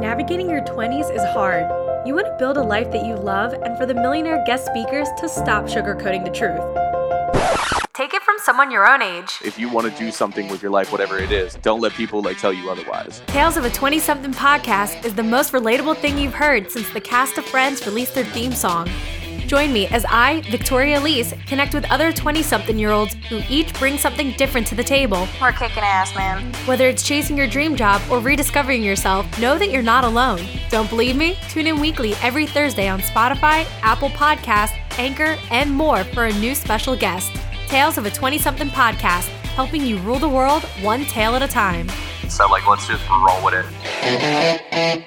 Navigating your 20s is hard. You want to build a life that you love and for the millionaire guest speakers to stop sugarcoating the truth. Take it from someone your own age. If you want to do something with your life, whatever it is, don't let people like tell you otherwise. Tales of a 20 something podcast is the most relatable thing you've heard since the cast of Friends released their theme song. Join me as I, Victoria Elise, connect with other 20 something year olds who each bring something different to the table. We're kicking ass, man. Whether it's chasing your dream job or rediscovering yourself, know that you're not alone. Don't believe me? Tune in weekly every Thursday on Spotify, Apple Podcasts, Anchor, and more for a new special guest. Tales of a 20 something podcast, helping you rule the world one tale at a time. So, like, let's just roll with it.